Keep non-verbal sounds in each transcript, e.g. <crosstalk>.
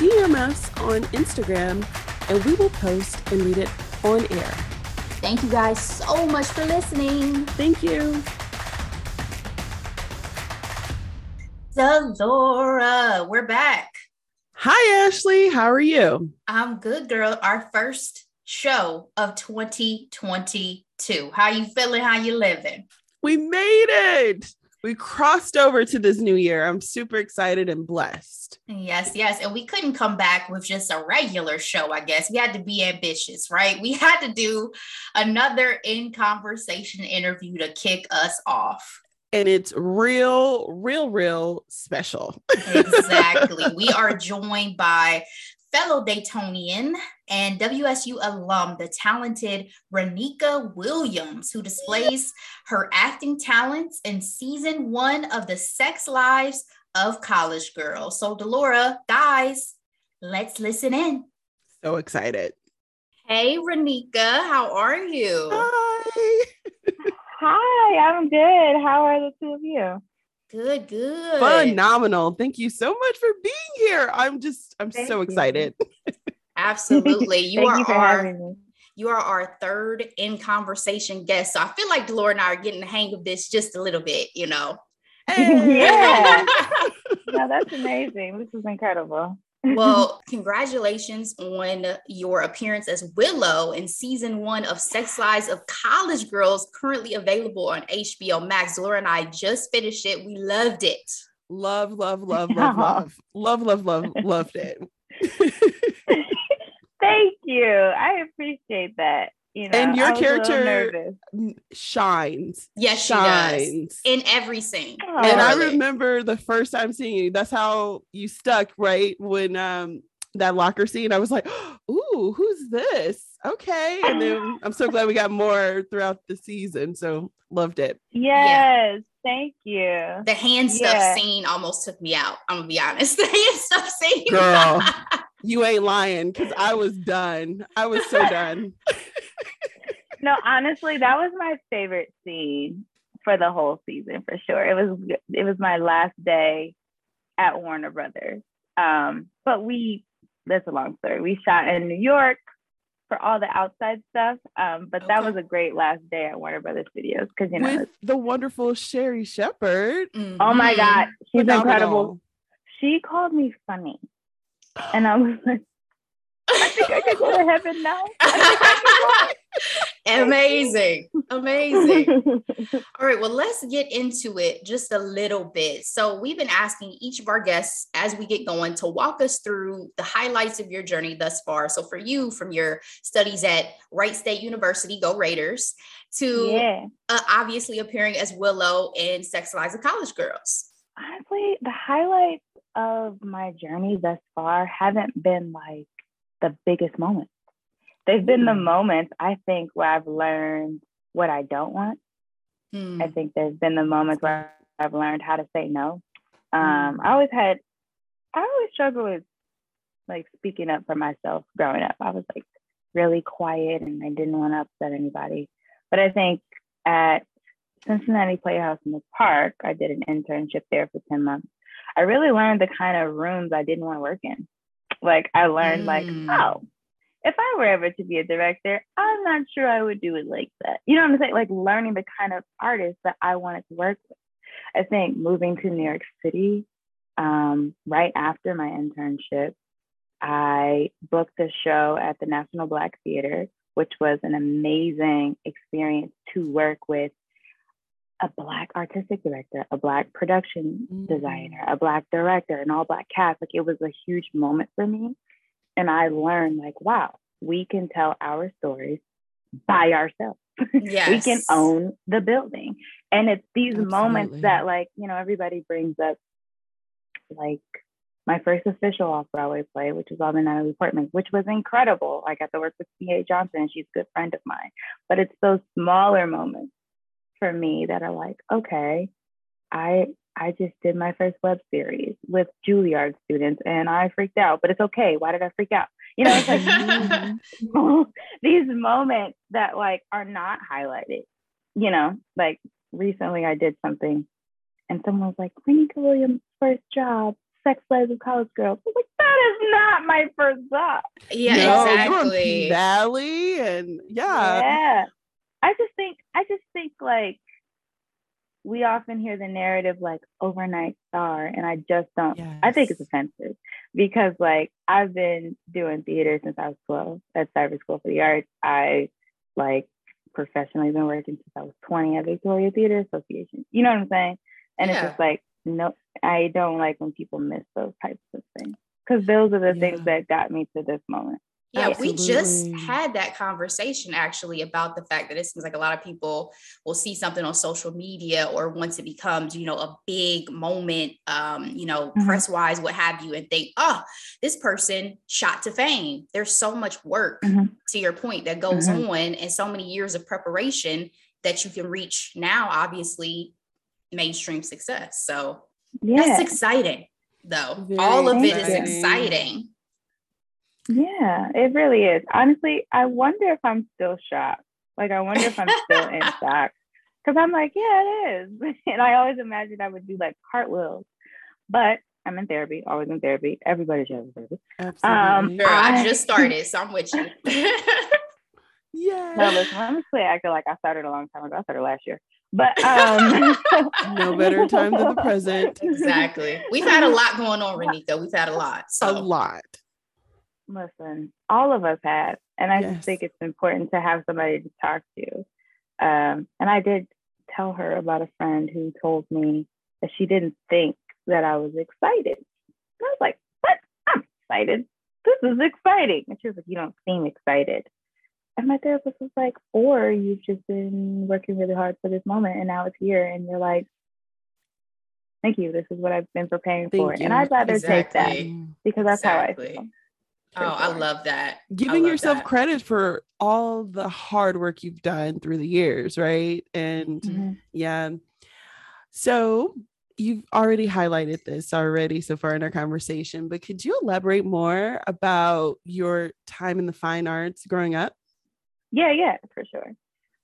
DM us on Instagram and we will post and read it on air. Thank you guys so much for listening. Thank you. Delora, we're back. Hi, Ashley. How are you? I'm good, girl. Our first show of 2022. How you feeling? How you living? We made it. We crossed over to this new year. I'm super excited and blessed. Yes, yes. And we couldn't come back with just a regular show, I guess. We had to be ambitious, right? We <laughs> had to do another in conversation interview to kick us off. And it's real, real, real special. <laughs> exactly. we are joined by fellow Daytonian and WSU alum, the talented Renika Williams, who displays her acting talents in season one of the Sex Lives of College Girls. So, Delora, guys, let's listen in. So excited. Hey, Renika, how are you? Hi. <laughs> Hi, I'm good. How are the two of you? Good, good. Phenomenal. Thank you so much for being here. I'm just, I'm Thank so excited. <laughs> Absolutely. <laughs> You are you our you are our third in conversation guest. So I feel like Delora and I are getting the hang of this just a little bit, you know. <laughs> yeah. no, that's amazing. This is incredible. Mm-hmm. well, congratulations on your appearance as Willow in season one of Sex Lives of College Girls, currently available on HBO Max. Laura and I just finished it. We loved it. Love, love, love, <laughs> love, love, love, love, love, loved it. <laughs> Thank you. I appreciate that. You know, and your character shines. Yes, shines in every scene. Oh, and I remember the first time seeing you. That's how you stuck, right? When um that locker scene, I was like, <gasps> "Ooh, who's this?" Okay, and then <gasps> I'm so glad we got more throughout the season. So loved it. Yes, yeah. thank you. The hand stuff yeah. scene almost took me out. I'm gonna be honest. <laughs> The hand stuff scene, girl. <laughs> you ain't lying because I was done. I was so done. <laughs> no, honestly, that was my favorite scene for the whole season for sure. It was it was my last day at Warner Brothers. Um, but we that's a long story. We shot in New York for all the outside stuff. Um, but okay. that was a great last day at Warner Brothers Studios because you know with the wonderful Sherri Shepherd. Mm-hmm. Oh my God, she's Phenomenal. incredible. She called me funny. And I was like, I think I can go to heaven now. <laughs> Amazing. Amazing. All right. Well, let's get into it just a little bit. So, we've been asking each of our guests as we get going to walk us through the highlights of your journey thus far. So, for you, from your studies at Wright State University, go Raiders, to yeah. uh, obviously appearing as Willow in Sex Lives of College Girls. Honestly, the highlights of my journey thus far haven't been like the biggest moments. They've been mm. the moments I think where I've learned what I don't want. Mm. I think there's been the moments where I've learned how to say no. Um, mm. I always had, I always struggled with like speaking up for myself growing up. I was like really quiet and I didn't want to upset anybody. But I think at Cincinnati Playhouse in the Park, I did an internship there for 10 months. I really learned the kind of rooms I didn't want to work in. Like I learned mm. like, oh, if I were ever to be a director, I'm not sure I would do it like that. You know what I'm saying? Like learning the kind of artists that I wanted to work with. I think moving to New York City um, right after my internship, I booked a show at the National Black Theater, which was an amazing experience to work with a black artistic director, a black production mm-hmm. designer, a black director, an all black cast. Like it was a huge moment for me. And I learned like, wow, we can tell our stories by ourselves. Yes. <laughs> we can own the building. And it's these Absolutely. moments that like, you know, everybody brings up like my first official off Broadway play, which is All the Natalie Portman, which was incredible. I got to work with C.A. Johnson, and she's a good friend of mine. But it's those smaller moments for me that are like, okay, I I just did my first web series with Juilliard students and I freaked out, but it's okay. Why did I freak out? You know, it's like these, <laughs> these moments that like are not highlighted. You know, like recently I did something and someone was like, Renika Williams' first job, sex lives of college girls. I was like, that is not my first job. Yeah, No, exactly. Valley and yeah. yeah. I just think I just think like we often hear the narrative like overnight star, and I just don't. I think it's offensive because like I've been doing theater since I was 12 at Stivers School for the Arts. I like professionally been working since I was 20 at Victoria Theater Association. You know what I'm saying? And it's just like no, I don't like when people miss those types of things because those are the things that got me to this moment. Yeah, we just had that conversation actually about the fact that it seems like a lot of people will see something on social media or once it becomes, you know, a big moment, um, you know, Mhm. press wise, what have you, and think, oh, this person shot to fame. There's so much work Mhm. to your point that goes Mhm. on and so many years of preparation that you can reach now, obviously, mainstream success. So Yeah. that's exciting though. Very All of it is exciting. Exciting. Yeah, it really is. Honestly, I wonder if I'm still shocked. Like, I wonder if I'm still in <laughs> shock. Because I'm like, yeah, it is. <laughs> And I always imagined I would do like cartwheels. But I'm in therapy, always in therapy. Everybody should have therapy. Absolutely. Girl, I I- just started, so I'm with you. <laughs> yeah. No, listen, I'm just acting like I started a long time ago. I started last year. But um no better time than the present. exactly. We've had a lot going on, Renika. We've had a lot. So. A lot. Listen, all of us have. And I Yes. just think it's important to have somebody to talk to. Um, and I did tell her about a friend who told me that she didn't think that I was excited. And I was like, what? I'm excited. This is exciting. And she was like, you don't seem excited. And my therapist was like, or you've just been working really hard for this moment and now it's here and you're like, thank you. This is what I've been preparing Thank for. you. And I'd rather take that because that's Exactly. how I feel. Oh, I love that. Giving love yourself that. credit for all the hard work you've done through the years, right? And Mhm. yeah. So you've already highlighted this already so far in our conversation, but could you elaborate more about your time in the fine arts growing up? Yeah, yeah, for sure.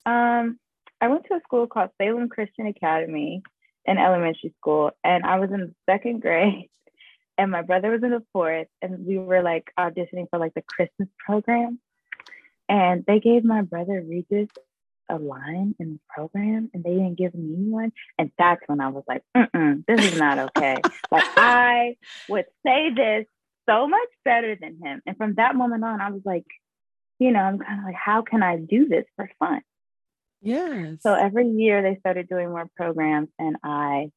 Um, I went to a school called Salem Christian Academy in elementary school, and I was in the second grade, <laughs> and my brother was in the fourth, and we were like auditioning for like the Christmas program, and they gave my brother Regis a line in the program, and they didn't give me one, and that's when I was like, Mm-mm, this is not okay. <laughs> like I would say this so much better than him, and from that moment on, I was like you know, I'm kind of like, how can I do this for fun? Yes. So every year they started doing more programs, and I,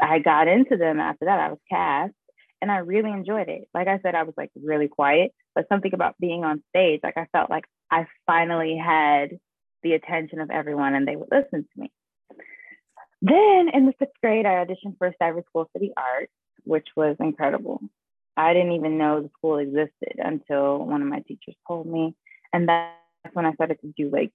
I got into them. After that, I was cast, and I really enjoyed it. Like I said, I was like really quiet, but something about being on stage, like I felt like I finally had the attention of everyone, and they would listen to me. Then in the sixth grade, I auditioned for a Stivers School for the Arts, which was incredible. I didn't even know the school existed until one of my teachers told me. And that's when I started to do like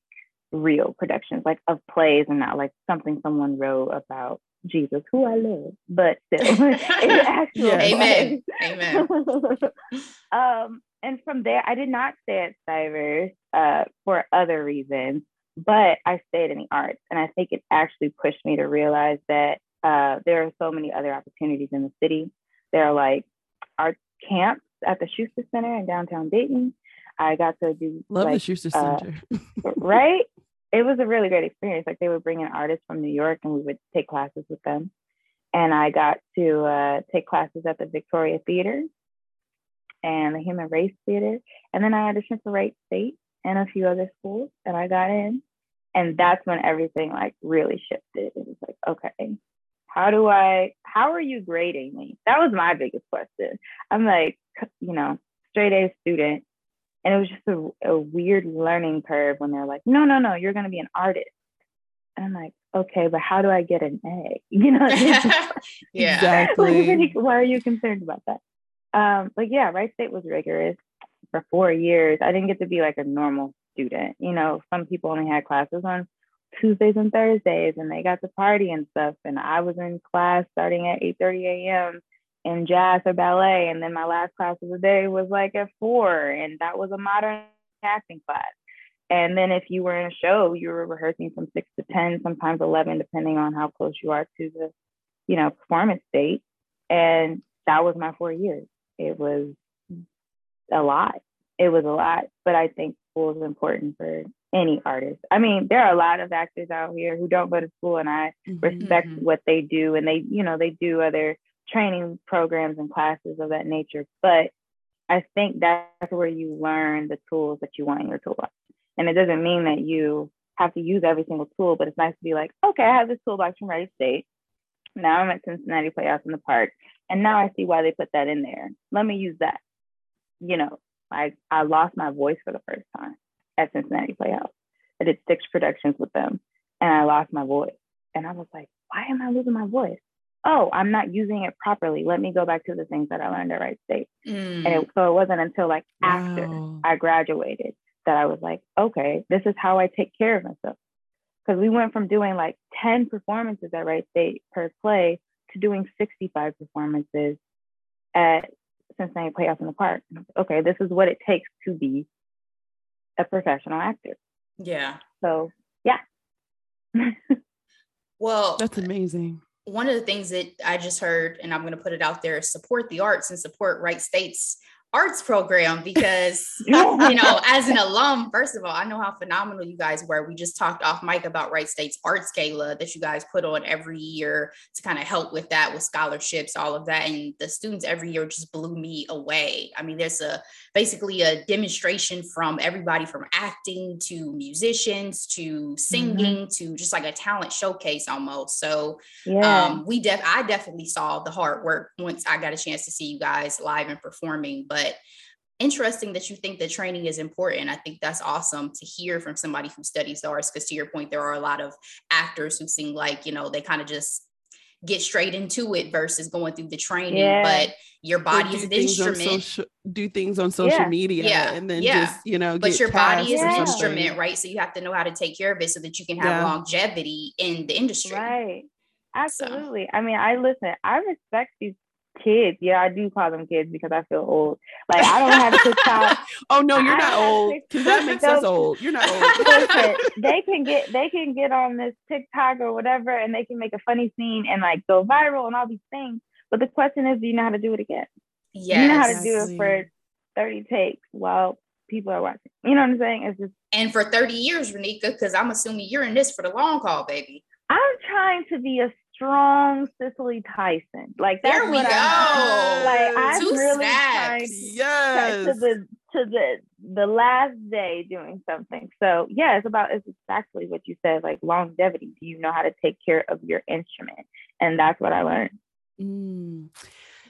real productions, like of plays and not like something someone wrote about Jesus, who I love, but still, <laughs> it's actual Yes. Amen. Amen. <laughs> um, and from there, I did not stay at Stivers uh, for other reasons, but I stayed in the arts. And I think it actually pushed me to realize that uh, there are so many other opportunities in the city. There are like art camps at the Schuster Center in downtown Dayton. I got to do Love the like, Schuster uh, Center. <laughs> right? It was a really great experience. Like they would bring in artists from New York and we would take classes with them. And I got to uh, take classes at the Victoria Theater and the Human Race Theater. And then I auditioned for Wright State and a few other schools and I got in. And that's when everything like really shifted. It was like, okay, how do I, how are you grading me? That was my biggest question. I'm like, you know, straight A student. And it was just a, a weird learning curve when they're like, no, no, no, you're going to be an artist. And I'm like, okay, but how do I get an A? <laughs> You know, <laughs> yeah. Exactly. <laughs> like, why are you concerned about that? Um, but yeah, Wright State was rigorous for four years. I didn't get to be like a normal student. You know, some people only had classes on Tuesdays and Thursdays and they got to party and stuff. And I was in class starting at 8 30 a.m. in jazz or ballet. And then my last class of the day was like at four, and that was a modern acting class. And then if you were in a show, you were rehearsing from six to 10, sometimes 11, depending on how close you are to the, you know, performance date. And that was my four years. It was a lot. It was a lot, but I think school is important for any artist. I mean, there are a lot of actors out here who don't go to school, and I mm-hmm. respect mm-hmm. what they do, and they, you know, they do other training programs and classes of that nature. But I think that's where you learn the tools that you want in your toolbox. And it doesn't mean that you have to use every single tool, but it's nice to be like, okay, I have this toolbox from Wright State. Now I'm at Cincinnati Playhouse in the Park. And now I see why they put that in there. Let me use that. You know, I, I lost my voice for the first time at Cincinnati Playhouse. I did six productions with them and I lost my voice. And I was like, why am I losing my voice? Oh, I'm not using it properly. Let me go back to the things that I learned at Wright State. Mm. And it, so it wasn't until like after. I graduated that I was like, okay, this is how I take care of myself. Because we went from doing like 10 performances at Wright State per play to doing 65 performances at Cincinnati Playhouse in the Park. Okay, this is what it takes to be a professional actor. Yeah. So, yeah. <laughs> well, that's amazing. One of the things that I just heard, and I'm going to put it out there, support the arts and support Wright State's arts program because <laughs> you know as an alum first of all i know how phenomenal you guys were we just talked off mic about Wright State's arts gala that you guys put on every year to kind of help with that with scholarships all of that and the students every year just blew me away i mean there's a basically a demonstration from everybody from acting to musicians to singing mm-hmm. to just like a talent showcase almost so yeah. um we def i definitely saw the hard work once i got a chance to see you guys live and performing but but interesting that you think that training is important. I think that's awesome to hear from somebody who studies the arts. Because to your point, there are a lot of actors who seem like, you know, they kind of just get straight into it versus going through the training. Yeah. But your body is an instrument. Social, do things on social yeah. media yeah. and then yeah. just, you know, but your body is an instrument, right? So you have to know how to take care of it so that you can have longevity in the industry. Right. Absolutely. So. I mean, I listen, I respect these kids. Yeah, I do call them kids because I feel old. Like I don't have TikTok. <laughs> oh no, you're not old. That makes us old. You're not old. <laughs> Listen, they can get they can get on this TikTok or whatever, and they can make a funny scene and like go viral and all these things. But the question is, do you know how to do it again? Yeah, you know how to do it for thirty takes while people are watching. You know what I'm saying? It's just and for 30 years, Renika, because I'm assuming you're in this for the long haul, baby. I'm trying to be a strong Cicely Tyson. Like that's there we go. I, like I'm Two really trying yes. to the to the the last day doing something. So yeah, it's about it's exactly what you said, like longevity. Do you know how to take care of your instrument? And that's what I learned. Mm.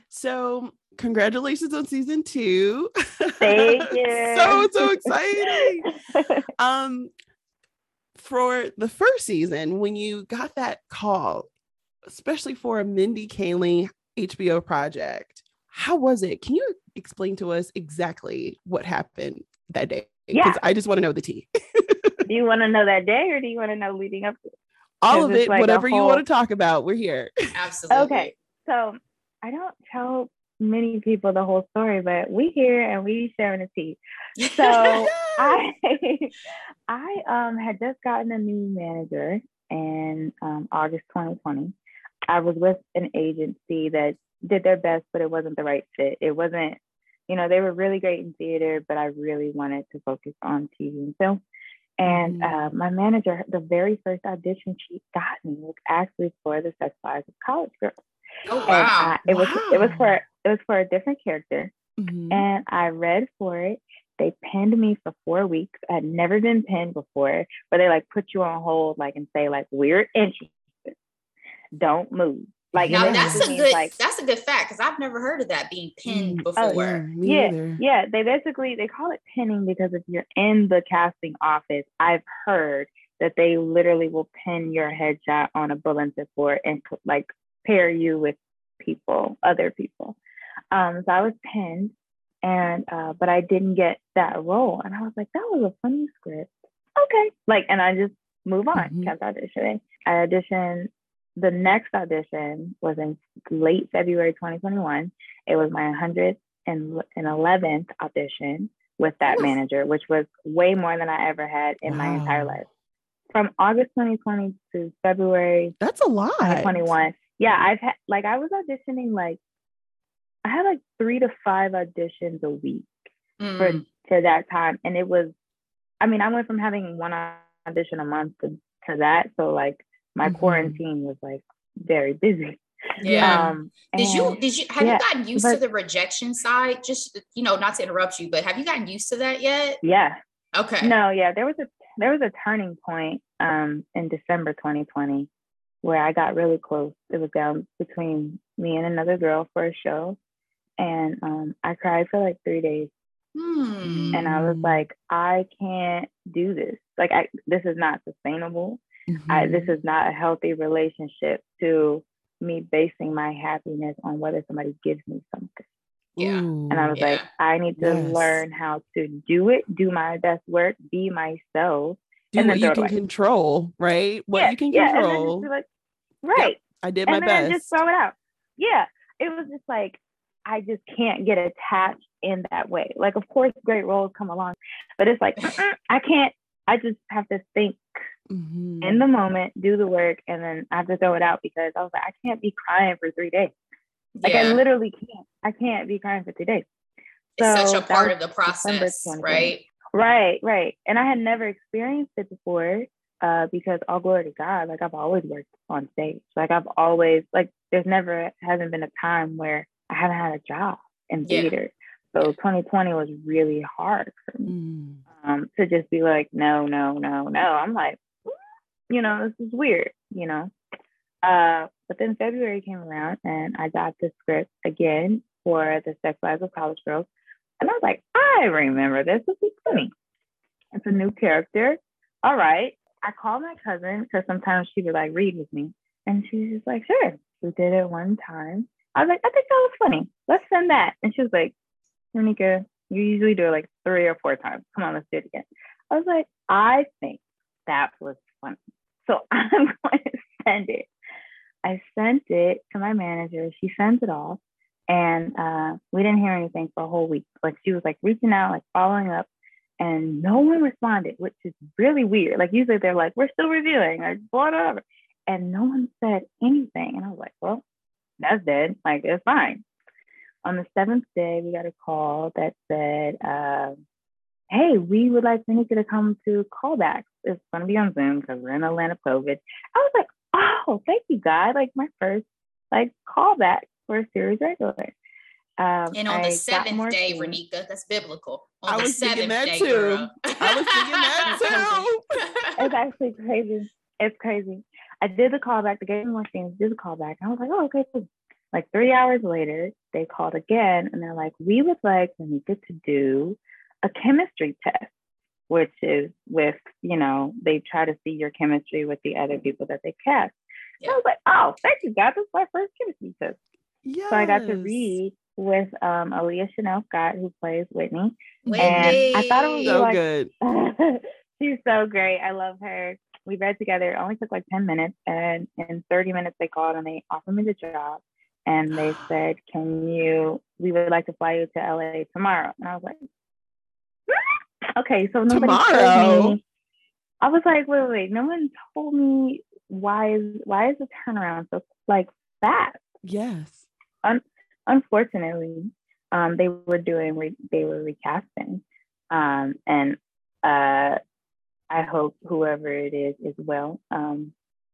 So congratulations on season two. Thank <laughs> you. so so exciting. <laughs> um for the first season, when you got that call, especially for a Mindy Kaling HBO project. How was it? Can you explain to us exactly what happened that day? Because yeah. I just want to know the tea. <laughs> do you want to know that day or do you want to know leading up to it? All of it, like whatever whole... you want to talk about, we're here. Absolutely. Okay. So I don't tell many people the whole story, but we here and we sharing the tea. So <laughs> I <laughs> I um had just gotten a new manager in um, August 2020. I was with an agency that did their best, but it wasn't the right fit. It wasn't, you know, they were really great in theater, but I really wanted to focus on TV and film. And mm-hmm. uh, my manager, the very first audition she got me was actually for the Sex Lives of College Girls. Oh wow! I, it wow. was it was for it was for a different character, mm-hmm. and I read for it. They pinned me for four weeks. I had never been pinned before, but they like put you on hold, like and say like we're interested don't move. Like now that's a good like, that's a good fact because I've never heard of that being pinned before. Oh, yeah, yeah, either. yeah. They basically they call it pinning because if you're in the casting office, I've heard that they literally will pin your headshot on a bulletin board and like pair you with people, other people. Um, so I was pinned, and uh, but I didn't get that role, and I was like, that was a funny script. Okay, like, and I just move on, mm-hmm. kept auditioning. I auditioned. The next audition was in late February 2021. It was my 111th audition with that manager, which was way more than I ever had in wow. my entire life. From August 2020 to February. That's a lot. 2021. Yeah, I've had like I was auditioning like I had like three to five auditions a week mm. for for that time, and it was. I mean, I went from having one audition a month to, to that, so like my mm-hmm. quarantine was like very busy. Yeah. Um, did you did you have yeah, you gotten used but, to the rejection side? Just you know, not to interrupt you, but have you gotten used to that yet? Yeah. Okay. No, yeah, there was a there was a turning point um in December 2020 where I got really close. It was down between me and another girl for a show. And um, I cried for like three days. Hmm. And I was like, I can't do this. Like, I, this is not sustainable. Mm-hmm. I, this is not a healthy relationship to me basing my happiness on whether somebody gives me something. Yeah. And I was yeah. like, I need to yes. learn how to do it, do my best work, be myself. Do and what you can away. control, right? What yeah, you can yeah, control. Like, right. Yep. I did my best. just throw it out. Yeah. It was just like, I just can't get attached in that way. Like, of course, great roles come along, but it's like, <laughs> I can't, I just have to think mm-hmm. in the moment, do the work, and then I have to throw it out because I was like, I can't be crying for three days. Like yeah. I literally can't. I can't be crying for three days. So it's such a part of the process, right? Right, right. And I had never experienced it before uh, because all glory to God, like I've always worked on stage. Like I've always like there's never hasn't been a time where I haven't had a job in theater. Yeah. So 2020 was really hard for me mm. um, to just be like, no, no, no, no. I'm like, you know, this is weird, you know. Uh, but then February came around and I got the script again for the Sex Lives of College Girls. And I was like, I remember this. This is funny. It's a new character. All right. I called my cousin because sometimes she would like read with me. And she's just like, sure. We did it one time. I was like, I think that was funny. Let's send that. And she was like, Renika, you usually do it like three or four times. Come on, let's do it again. I was like, I think that was funny. So <laughs> I'm going to send it. I sent it to my manager. She sends it off. And uh, we didn't hear anything for a whole week. Like she was like reaching out, like following up, and no one responded, which is really weird. Like usually they're like, we're still reviewing or whatever. And no one said anything. And I was like, well, that's dead. Like it's fine. On the seventh day, we got a call that said, uh, hey, we would like Renika to come to callbacks. It's going to be on Zoom because we're in Atlanta COVID. I was like, oh, thank you, God. Like my first like callback for a series regular. Um, and on the seventh day, Renika, that's biblical. On I the was seventh that day, too. Girl. I was thinking that <laughs> too. it's actually crazy. It's crazy. I did the callback. The game more scenes did the callback. I was like, oh, okay. Cool. Like three hours later, they called again, and they're like, we would like Renika to do a chemistry test, which is with you know they try to see your chemistry with the other people that they cast. Yeah. I was like, oh, thank you, God. This is my first chemistry test. Yes. So I got to read with um Alyah Chanel Scott, who plays Whitney. Whitney. And I thought it was so like, good. <laughs> she's so great. I love her. We read together. It only took like 10 minutes. And in 30 minutes, they called and they offered me the job. And they <gasps> said, Can you, we would like to fly you to LA tomorrow. And I was like, Okay, so nobody tomorrow. told me. I was like, wait, wait, wait, no one told me why is why is the turnaround so like fast? Yes. Un- unfortunately, um, they were doing re- they were recasting, um, and uh, I hope whoever it is is well. Um,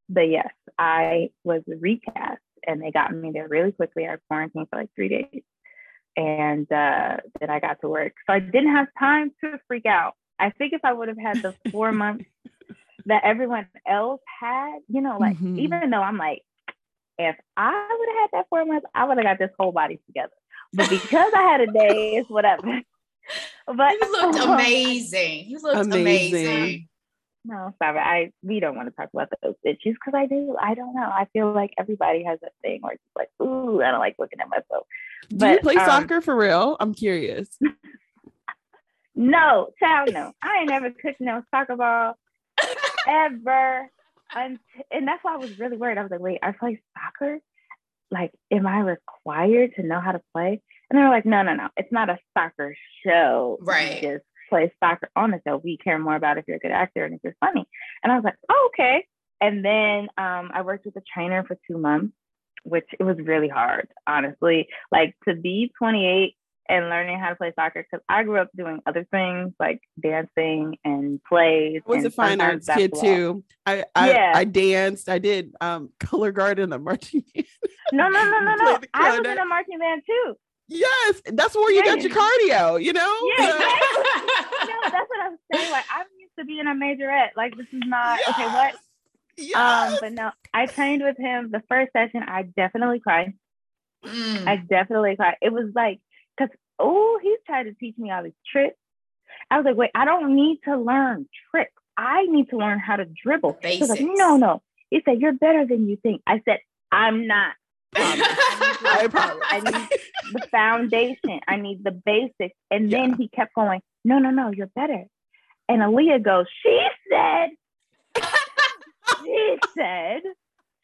but yes, I was recast, and they got me there really quickly. I quarantined for like three days, and uh, then I got to work. So I didn't have time to freak out. I think if I would have had the four <laughs> months that everyone else had, you know, like mm-hmm. even though I'm like, if I would have had that four months, I would have got this whole body together. But because I had a day, it's whatever. <laughs> But you looked <laughs> amazing. You looked amazing. amazing. No, sorry. I we don't want to talk about those issues because I do. I don't know. I feel like everybody has that thing where it's like, ooh, I don't like looking at myself. Do but, you play um, soccer for real? I'm curious. <laughs> no, child, no. I ain't never cooked no soccer ball ever. And, and that's why I was really worried. I was like, wait, I play soccer? Like, am I required to know how to play? And they were like, no, no, no. It's not a soccer show. Right. You just play soccer on the show. We care more about if you're a good actor and if you're funny. And I was like, oh, okay. And then um, I worked with a trainer for two months, which it was really hard, honestly. Like to be 28 and learning how to play soccer because I grew up doing other things like dancing and plays. I was a fine arts kid too. I I, yeah. I danced. I did um, <laughs> color guard in the marching band. No, no, no, <laughs> no, no. I was in a marching band too. Yes, that's where you got your cardio, you know? Yeah, exactly. <laughs> no, that's what I'm saying. Like I'm used to being a majorette. Like this is not yes. okay, what? Yes. Um, but no, I trained with him the first session. I definitely cried. Mm. I definitely cried. It was like, cause oh, he's trying to teach me all these tricks. I was like, wait, I don't need to learn tricks. I need to learn how to dribble. He's like, no, no. He said, you're better than you think. I said, I'm not. <laughs> <laughs> I, I need the <laughs> foundation. I need the basics. And yeah. then he kept going, no, no, no, you're better. And Alyah goes, she said, she said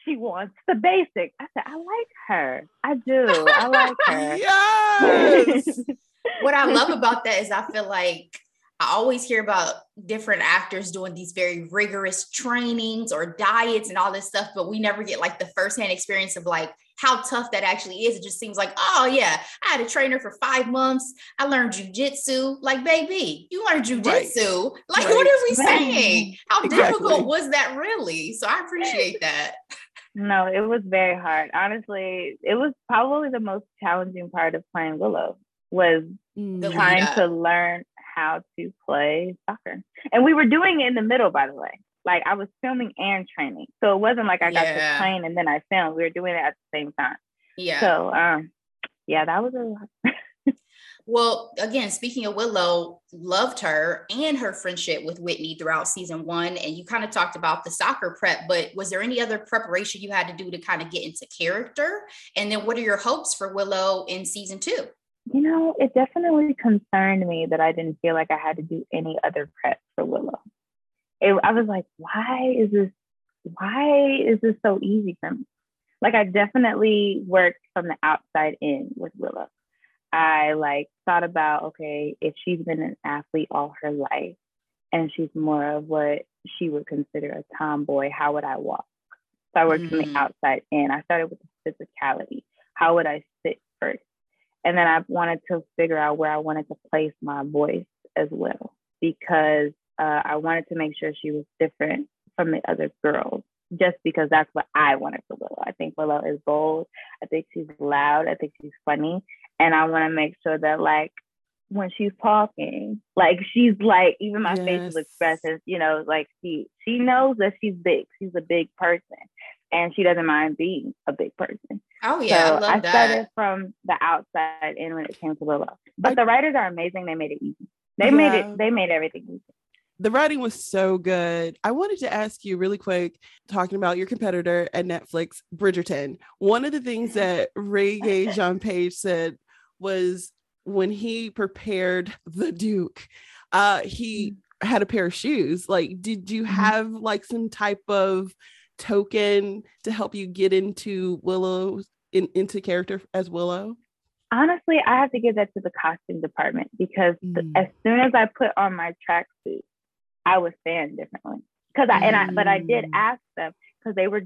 she wants the basics. I said, I like her. I do. I like her. <laughs> Yes. what I love about that is I feel like I always hear about different actors doing these very rigorous trainings or diets and all this stuff, but we never get like the firsthand experience of like how tough that actually is. It just seems like, oh yeah, I had a trainer for five months. I learned jujitsu. Like, baby, you learned jujitsu. Right. Like, right. what are we saying? How exactly. difficult was that really? So I appreciate that. No, it was very hard. Honestly, it was probably the most challenging part of playing Willow was mm. trying to learn how to play soccer. And we were doing it in the middle, by the way. Like I was filming and training. So it wasn't like I got yeah. to train and then I filmed. We were doing it at the same time. Yeah. So um yeah, that was a lot. well, again, speaking of Willow, loved her and her friendship with Whitney throughout season one. And you kind of talked about the soccer prep, but was there any other preparation you had to do to kind of get into character? And then what are your hopes for Willow in season two? You know, it definitely concerned me that I didn't feel like I had to do any other prep for Willow. It, I was like, why is this? Why is this so easy for me? Like, I definitely worked from the outside in with Willow. I like thought about, okay, if she's been an athlete all her life and she's more of what she would consider a tomboy, how would I walk? So I worked mm-hmm. from the mm. outside in. I started with the physicality. How would I sit first? And then I wanted to figure out where I wanted to place my voice as well, because uh, I wanted to make sure she was different from the other girls, just because that's what I wanted for Willow. I think Willow is bold. I think she's loud. I think she's funny. And I want to make sure that, like, when she's talking, like she's like even my yes. facial expressions, you know, like she she knows that she's big. She's a big person, and she doesn't mind being a big person. Oh yeah, so I, I started from the outside in when it came to Willow. But I, the writers are amazing. They made it easy. They yeah. made it. They made everything easy. The writing was so good. I wanted to ask you really quick, talking about your competitor at Netflix, Bridgerton. One of the things that Ray Regé-Jean <laughs> Page said was when he prepared the Duke, uh, he mm. had a pair of shoes. Like, did you mm-hmm. have like some type of token to help you get into Willow in, into character as Willow? Honestly, I have to give that to the costume department because mm. the, as soon as I put on my tracksuit, I was stand differently. Because I mm. and I, but I did mm. ask them because they were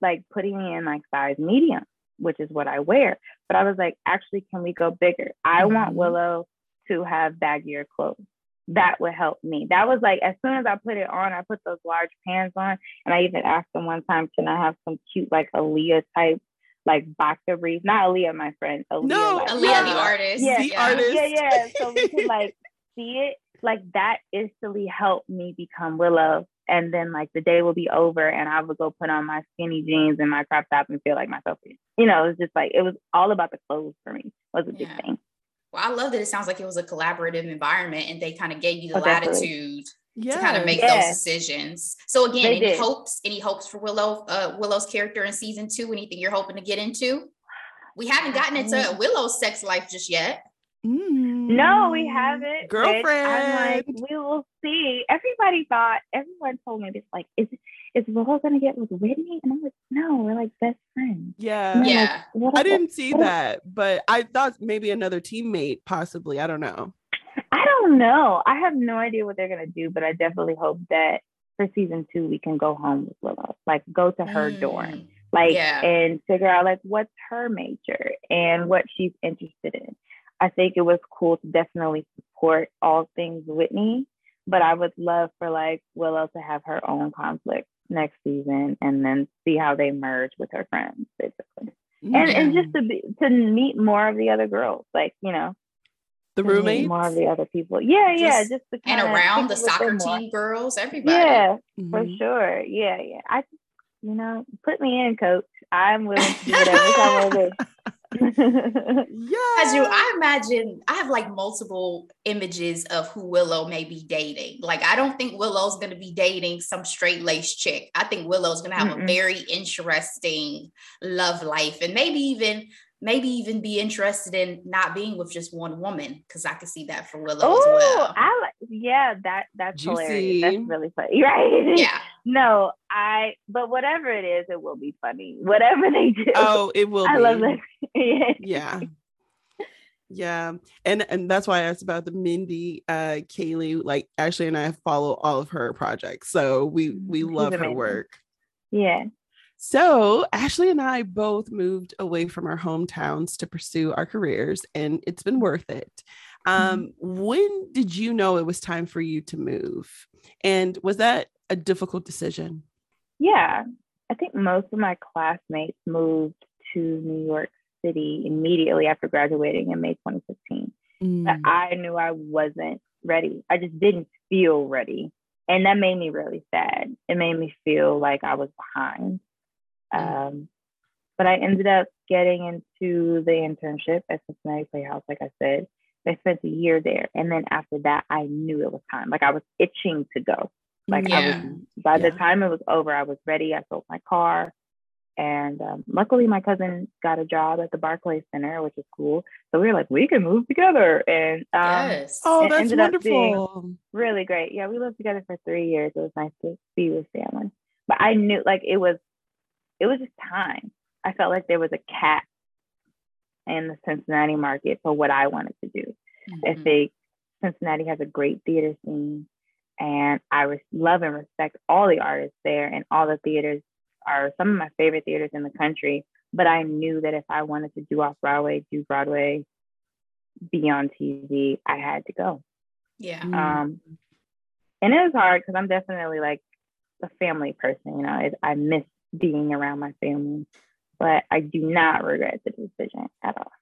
like putting me in like size medium, which is what I wear. But I was like, actually, can we go bigger? I mm. want mm-hmm. Willow to have baggier clothes that would help me. That was like as soon as I put it on, I put those large pants on, and I even asked them one time, "Can I have some cute like Aaliyah type like boxer briefs? Not Aaliyah, my friend. Aaliyah, no, like, Aaliyah the artist. Yeah, the yeah. artist. Yeah, yeah. So we could like see it. Like that instantly helped me become Willow. And then like the day will be over, and I would go put on my skinny jeans and my crop top and feel like myself. You know, it was just like it was all about the clothes for me. Was a big yeah. thing. Well, I love that it sounds like it was a collaborative environment and they kind of gave you the oh, latitude yeah. to kind of make Yeah. those decisions. So again, They any did. hopes? Any hopes for Willow? Uh, Willow's character in season two? Anything you're hoping to get into? We haven't gotten into Mm. Willow's sex life just yet. No, we haven't. which Girlfriend. I'm like, we will see. Everybody thought, everyone told me this, like, is is Willow gonna get with Whitney? And I'm like, no, we're like best friends. Yeah. I'm like, Yeah. I didn't see what that, but I thought maybe another teammate, possibly. I don't know. I don't know. I have no idea what they're gonna do, but I definitely hope that for season two we can go home with Willow, like go to her dorm, Mm. like Yeah. and figure out like what's her major and what she's interested in. I think it was cool to definitely support all things Whitney, but I would love for like Willow to have her own conflict next season and then see how they merge with her friends, basically. And and just to be to meet more of the other girls, like you know, the to meet roommates. more of the other people. Yeah, yeah, Just- just to And kinda around the kick it with soccer them more. team girls, everybody. Yeah, for Mhm. sure. Yeah, yeah. I just, you know, put me in, coach. I'm willing to do whatever I want to do. <laughs> <laughs> Yeah. As you, I imagine I have like multiple images of who Willow may be dating. Like, I don't think Willow's going to be dating some straight laced chick. I think Willow's going to have a Mm-mm. very interesting love life and maybe even, maybe even be interested in not being with just one woman because I could see that for Willow as oh, well. I like. Yeah, that that's hilarious. That's really funny, <laughs> right? yeah. No, I. But whatever it is, it will be funny. Whatever they do. Oh, it will <laughs> I be. love that. <laughs> yeah. yeah. Yeah. And and that's why i asked about the mindy uh Kaling like ashley and i follow all of her projects. So we we love her work. Yeah. so ashley and i both moved away from our hometowns to pursue our careers and it's been worth it. Um when did you know it was time for you to move? And was that a difficult decision? Yeah. I think most of my classmates moved to New York City immediately after graduating in May 2015. But Mm, I knew I wasn't ready. I just didn't feel ready. And that made me really sad. It made me feel like I was behind. Um, but I ended up getting into the internship at Cincinnati Playhouse, like I said. I spent a year there. And then after that, I knew it was time. Like I was itching to go. Like I was, Yeah. by the time it was over, I was ready. I sold my car. And um, luckily, my cousin got a job at the Barclays Center, which is cool. So we were like, we can move together. And um, yes. oh that's ended up being- wonderful really great. Yeah, we lived together for three years. It was nice to be with family. But I knew like it was it was just time. I felt like there was a cap in the Cincinnati market for what I wanted to do. I Mhm. think Cincinnati has a great theater scene and I res- love and respect all the artists there and all the theaters are some of my favorite theaters in the country. But I knew that if I wanted to do off Broadway, do Broadway, be on TV, I had to go. Yeah. Mm. Um, and it was hard because I'm definitely like a family person. You know, I, I miss being around my family, but I do not regret the decision at all.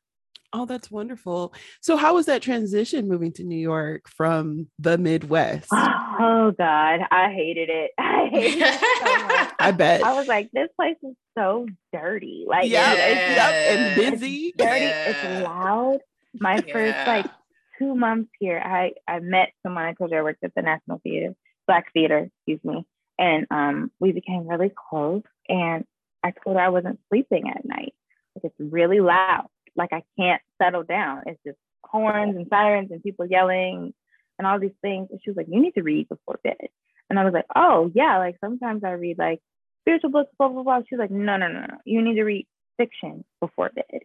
Oh, that's wonderful. So, how was that transition moving to New York from the Midwest? <gasps> Oh God, I hated it. I hated it so <laughs> much. I bet. I was like, this place is so dirty. Like, yeah, it's, it's- yep, and Yeah. busy. dirty. Yeah. It's loud. My first like two months here, I I met someone. I told you I worked at the National Theater, Black Theater, excuse me, and um we became really close. And I told her I wasn't sleeping at night. Like it's really loud. Like I can't settle down. It's just horns and sirens and people yelling and all these things. And she was like, "You need to read before bed." And I was like, "Oh yeah." Like sometimes I read like spiritual books, blah blah blah. She was like, "No, no, no, no. You need to read fiction before bed."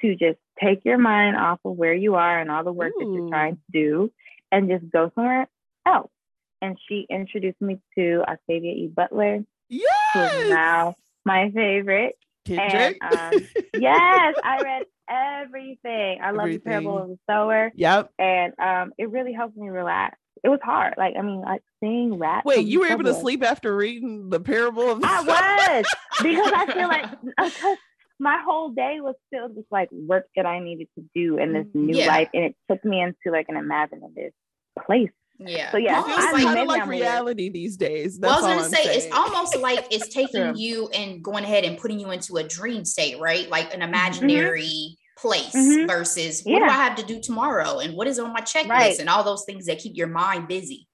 to just take your mind off of where you are and all the work that you're trying to do and just go somewhere else. And she introduced me to Octavia E. Butler, who is Yes. now my favorite. Kendrick. um, <laughs> Yes, I read everything. I love the Parable of the Sower, yep. and um, it really helped me relax. It was hard. Like, I mean, like seeing rap. Wait, you were the able to sleep after reading the parable of the I was because I feel like <laughs> <laughs> because my whole day was filled with like work that I needed to do in this mm, new Yeah. life, and it took me into like an imaginative place. Yeah. So, yeah, It feels I kind maybe of like I'm weird. reality these days. Well, I was gonna I'm say it's almost like it's <laughs> taking you and going ahead and putting you into a dream state, right? Like an mm-hmm. imaginary place Mhm. versus what do I have to do tomorrow and what is on my checklist Right. and all those things that keep your mind busy.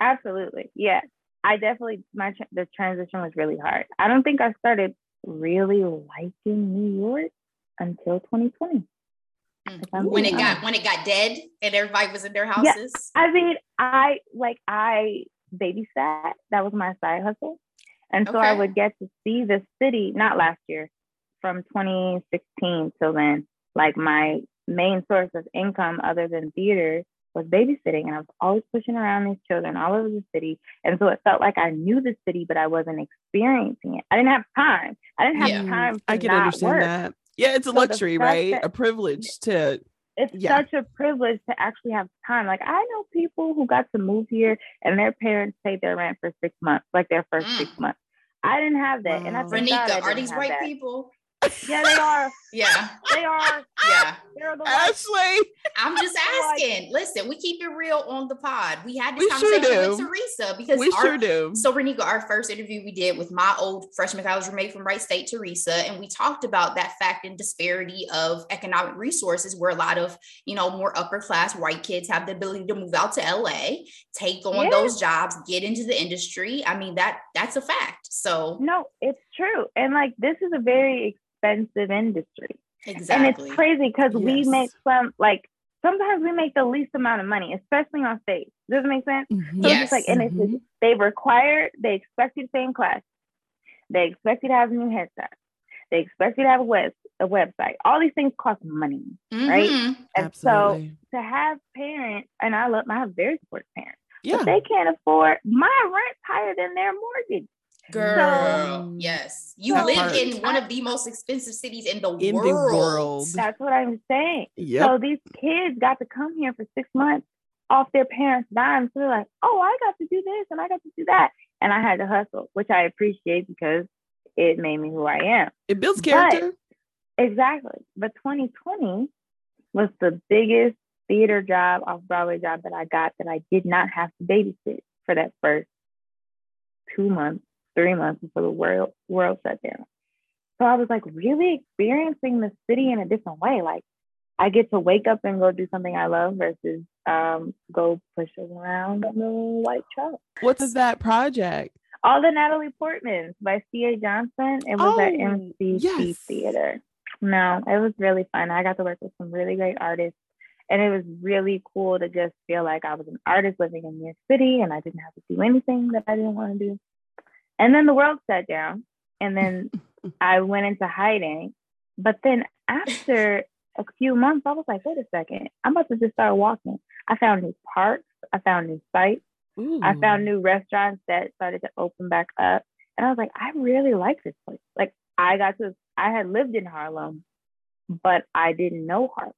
Absolutely. Yeah. I definitely my the transition was really hard. I don't think I started really liking New York until 2020. Mm. When it got when it got dead and everybody was in their houses. Yeah. I mean, I like I babysat. That was my side hustle. And so okay. I would get to see the city, not last year, from 2016 till then. Like my main source of income other than theater was babysitting and I was always pushing around these children all over the city. And so it felt like I knew the city, but I wasn't experiencing it. I didn't have time. I didn't have yeah. time. I can understand work. that. Yeah, it's a so luxury, right? That, a privilege to it's yeah. such a privilege to actually have time. Like I know people who got to move here and their parents paid their rent for six months, like their first mm. six months. I didn't have that. Wow. And I Renika, are these white people? Yeah, they are. yeah. They are. Yeah. They're the Ashley. I'm just asking. Listen, we keep it real on the pod. We had this we conversation sure with Teresa because we our, sure do. So Renika, our first interview we did with my old freshman college roommate from Wright State, Teresa, and we talked about that fact and disparity of economic resources where a lot of, you know, more upper class white kids have the ability to move out to LA, take on yeah. those jobs, get into the industry. I mean, that that's a fact. So no, it's true. And like this is a very expensive industry. Exactly. And it's crazy because yes. we make some like sometimes we make the least amount of money, especially on stage. Does it make sense? Mm-hmm. So yes. it's like, and mm-hmm. it's they require, they expect you to stay in class. They expect you to have a new headset. They expect you to have a web a website. All these things cost money, mm-hmm. right? And Absolutely. so to have parents, and I love, I have very supportive parents. Yeah. But they can't afford my rent's higher than their mortgage. Girl, so, yes. You live part. in one of the most expensive cities in the in world. The world. That's what I'm saying. Yep. So these kids got to come here for six months off their parents' dime. So they're like, oh, I got to do this and I got to do that. And I had to hustle, which I appreciate because it made me who I am. It builds character. But, exactly. But 2020 was the biggest theater job, off Broadway job that I got that I did not have to babysit for that first two months three months before the world world shut down. So I was like really experiencing the city in a different way. Like I get to wake up and go do something I love versus um, go push around on the white truck. What's that project? All the Natalie Portmans by C.A. Johnson. It was oh, at MCC yes. Theater. No, it was really fun. I got to work with some really great artists. And it was really cool to just feel like I was an artist living in New York City and I didn't have to do anything that I didn't want to do. And then the world shut down. And then <laughs> I went into hiding. But then after a few months, I was like, wait a second, I'm about to just start walking. I found new parks, I found new sites, Ooh. I found new restaurants that started to open back up. And I was like, I really like this place. Like I got to I had lived in Harlem, but I didn't know Harlem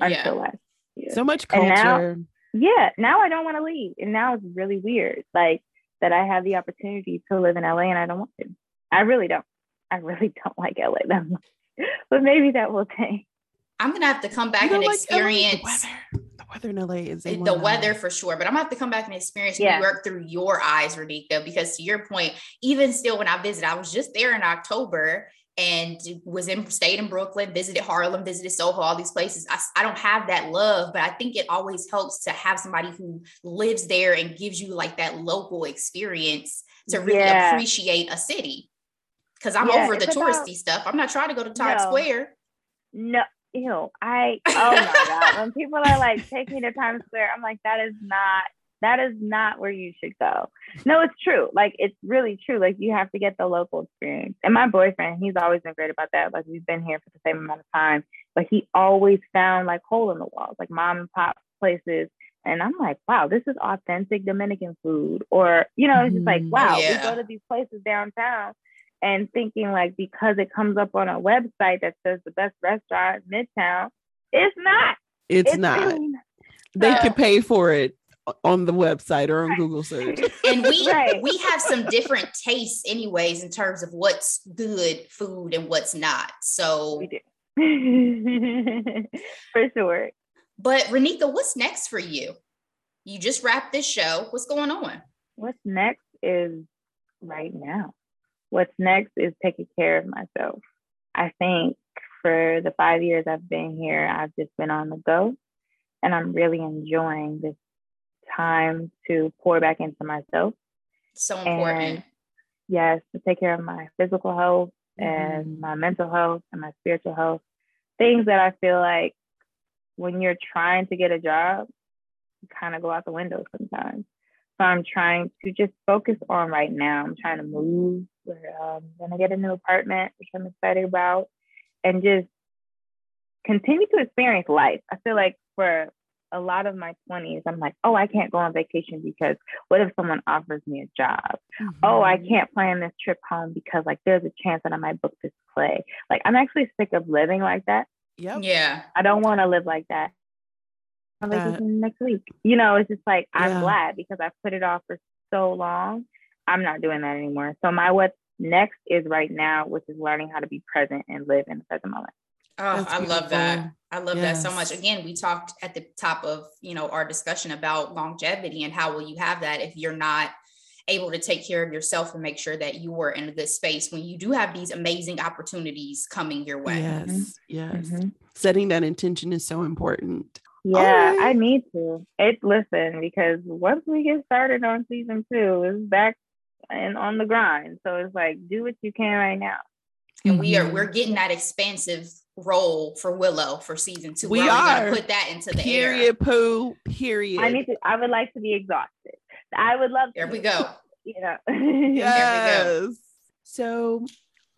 yeah. until last year. So much culture. Now, yeah, now I don't want to leave. And now it's really weird. Like that I have the opportunity to live in LA and I don't want to. I really don't. I really <laughs> don't like LA that much. But maybe that will change. I'm gonna have to come back and like experience the weather. Eh, the weather in LA is the weather for sure, but I'm gonna have to come back and experience yeah. New York through your eyes, Renika. Because to your point, even still, when I visit, I was just there in October and was in stayed in Brooklyn, visited Harlem, visited Soho, all these places. I, I don't have that love, but I think it always helps to have somebody who lives there and gives you like that local experience to really yeah. appreciate a city. Because I'm yeah, over the touristy about, stuff. I'm not trying to go to Times no, Square. No, ew. I <laughs> oh my god. When people are like, take me to Times Square, I'm like, that is not that is not where you should go. No, it's true. Like it's really true. Like you have to get the local experience. And my boyfriend, he's always been great about that. Like we've been here for the same amount of time, but he always found like hole in the walls, like mom and pop places. And I'm like, wow, this is authentic Dominican food. Or, you know, it's just like, mm-hmm. wow, yeah. we go to these places downtown and thinking like because it comes up on a website that says the best restaurant in Midtown, it's not. It's, it's not. Really not. They can pay for it on the website or on Google search. <laughs> And we right. we have some different tastes anyways in terms of what's good food and what's not. So we do. <laughs> for sure. But Renika, what's next for you? You just wrapped this show. What's going on? What's next is right now. What's next is taking care of myself. I think for the five years I've been here, I've just been on the go and I'm really enjoying this time to pour back into myself. So important. And yes, to take care of my physical health and mm-hmm. my mental health and my spiritual health. Things that I feel like when you're trying to get a job, you kind of go out the window sometimes. So I'm trying to just focus on right now. I'm trying to move. We're um, gonna get a new apartment, which I'm excited about, and just continue to experience life. I feel like for a lot of my 20s, I'm like, oh, I can't go on vacation because what if someone offers me a job? Mm-hmm. Oh, I mm-hmm. can't plan this trip home because like there's a chance that I might book this play. Like I'm actually sick of living like that. Yep. Yeah. I don't want to live like that. I'm like, next week. You know, it's just like I'm yeah. glad because I've put it off for so long. I'm not doing that anymore. So my what's next is right now, which is learning how to be present and live in the present moment. Oh, I love that. I love yes. that so much. Again, we talked at the top of, you know, our discussion about longevity and how will you have that if you're not able to take care of yourself and make sure that you are in this space when you do have these amazing opportunities coming your way. Yes. Mm-hmm. Yes. Mm-hmm. Setting that intention is so important. Yeah, right. I need to. It listen because once we get started on season two, it's back and on the grind. So it's like do what you can right now. And mm-hmm. we are we're getting that expansive role for Willow for season two. We are put that into the period poo. Period. I need to. I would like to be exhausted. I would love. There <laughs> we go. You know. yes. So,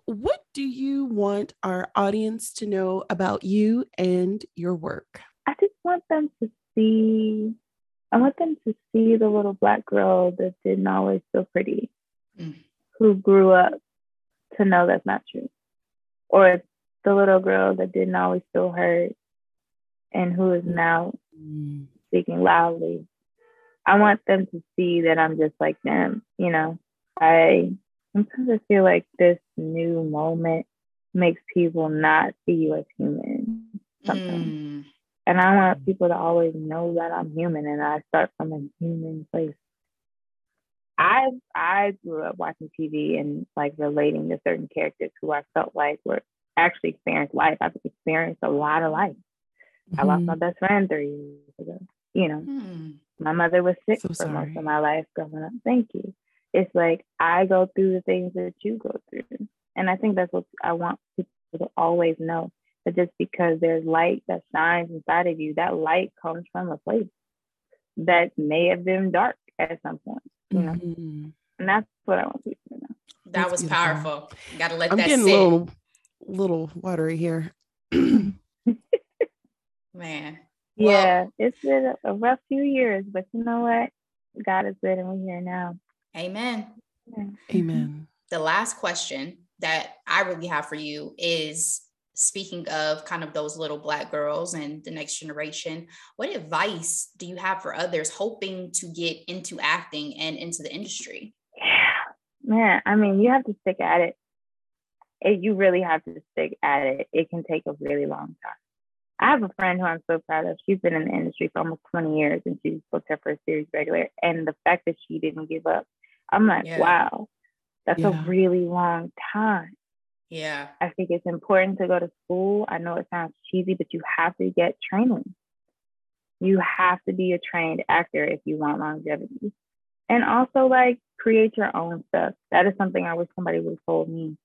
what do you want our audience to know about you and your work? I just want them to see. I want them to see the little black girl that didn't always feel pretty, mm. who grew up to know that's not true, or the little girl that didn't always feel heard and who is now mm. speaking loudly. I want them to see that I'm just like them, you know. I sometimes I feel like this new moment makes people not see you as human. Mm. And I want people to always know that I'm human and I start from a human place. I I grew up watching TV and like relating to certain characters who I felt like were actually experienced life. I've experienced a lot of life. Mm-hmm. I lost my mm-hmm. best friend three years ago. You know, mm. my mother was sick so for sorry. most of my life growing up. Thank you. It's like I go through the things that you go through. And I think that's what I want people to always know that just because there's light that shines inside of you, that light comes from a place that may have been dark at some point, you know? Mm-hmm. And that's what I want people to know. That was beautiful. powerful. Gotta let I'm that getting sit. a little little watery here. Man. Yeah, well, it's been a rough few years, but you know what? God is good and we're here now. Amen. Amen. The last question that I really have for you is speaking of kind of those little black girls and the next generation, what advice do you have for others hoping to get into acting and into the industry? Yeah, man, I mean, you have to stick at it it, you really have to stick at it. It can take a really long time. I have a friend who I'm so proud of. She's been in the industry for almost 20 years and she's booked her first series regular. And the fact that she didn't give up, I'm like, yeah. wow, that's yeah. a really long time. Yeah. I think it's important to go to school. I know it sounds cheesy, but you have to get training. You have to be a trained actor if you want longevity. And also, like, create your own stuff. That is something I wish somebody would have told me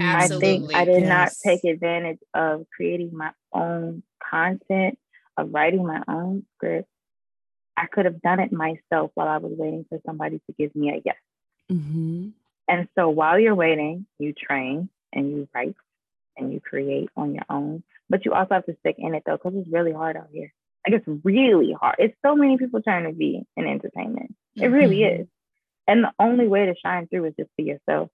I think I did yes. not take advantage of creating my own content, of writing my own script. I could have done it myself while I was waiting for somebody to give me a yes. Mm-hmm. And so while you're waiting, you train and you write and you create on your own. But you also have to stick in it though, because it's really hard out here. Like it's really hard. It's so many people trying to be in entertainment. It mm-hmm. really is. And the only way to shine through is just be yourself.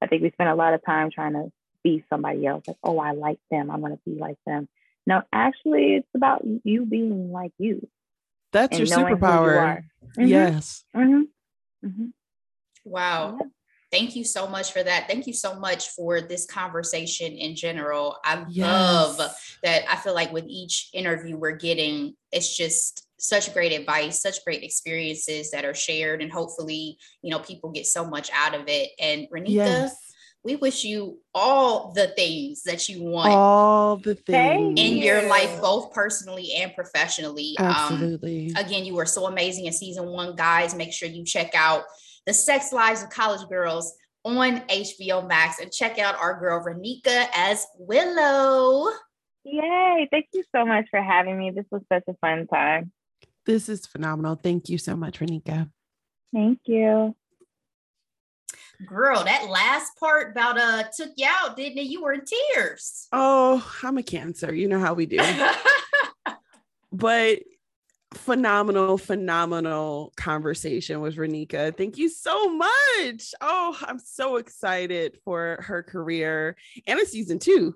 I think we spend a lot of time trying to be somebody else. Like, oh, I like them. I want to be like them. No, actually, it's about you being like you. That's your superpower. You mm-hmm. Yes. Mm-hmm. Mm-hmm. Wow. Yeah. Thank you so much for that. Thank you so much for this conversation in general. I yes. love that. I feel like with each interview we're getting, it's just such great advice, such great experiences that are shared, and hopefully, you know, people get so much out of it. And Renika, yes. we wish you all the things that you want. All the things in your life, both personally and professionally. Um, Absolutely. Um, again, you were so amazing in season one, guys. Make sure you check out the Sex Lives of College Girls on HBO Max and check out our girl Renika as Willow. Yay. Thank you so much for having me. This was such a fun time. This is phenomenal. Thank you so much, Renika. Thank you. Girl, that last part about uh took you out, didn't it? You were in tears. Oh, I'm a cancer. You know how we do. <laughs> but phenomenal, phenomenal conversation with Renika. Thank you so much. Oh, I'm so excited for her career and a season two.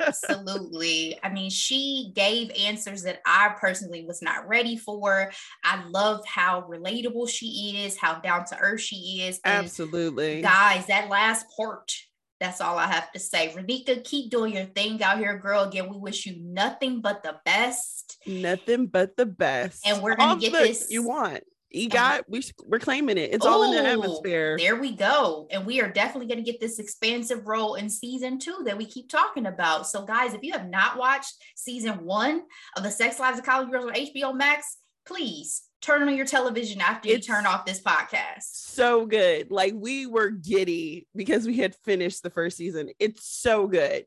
Absolutely. I mean, she gave answers that I personally was not ready for. I love how relatable she is, how down to earth she is. And Absolutely. Guys, that last part that's all I have to say. Renika, keep doing your thing out here, girl. Again, we wish you nothing but the best. Nothing but the best. And we're gonna all get this you want. EGOT, we we're claiming it. It's Ooh, all in the atmosphere. There we go. And we are definitely going to get this expansive role in season two that we keep talking about. So, guys, if you have not watched season one of the Sex Lives of College Girls on HBO Max, please turn on your television after it's you turn off this podcast. So good. Like we were giddy because we had finished the first season. It's so good.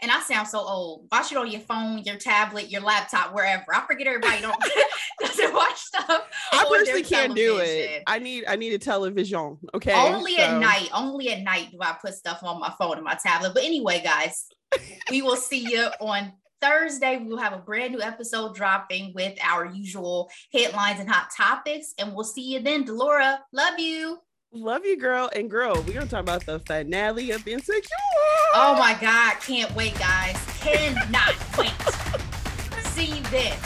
And I sound so old. Watch it on your phone, your tablet, your laptop, wherever. I forget everybody don't <laughs> doesn't watch stuff. I personally can't do it. I need I need a television. Okay. Only so. at night. Only at night do I put stuff on my phone and my tablet. But anyway, guys, we will see you on Thursday, we will have a brand new episode dropping with our usual headlines and hot topics. And we'll see you then. Delora, love you. Love you, girl. And girl, we're gonna talk about the finale of Insecure. Oh my God, can't wait, guys. Cannot wait. <laughs> see you then.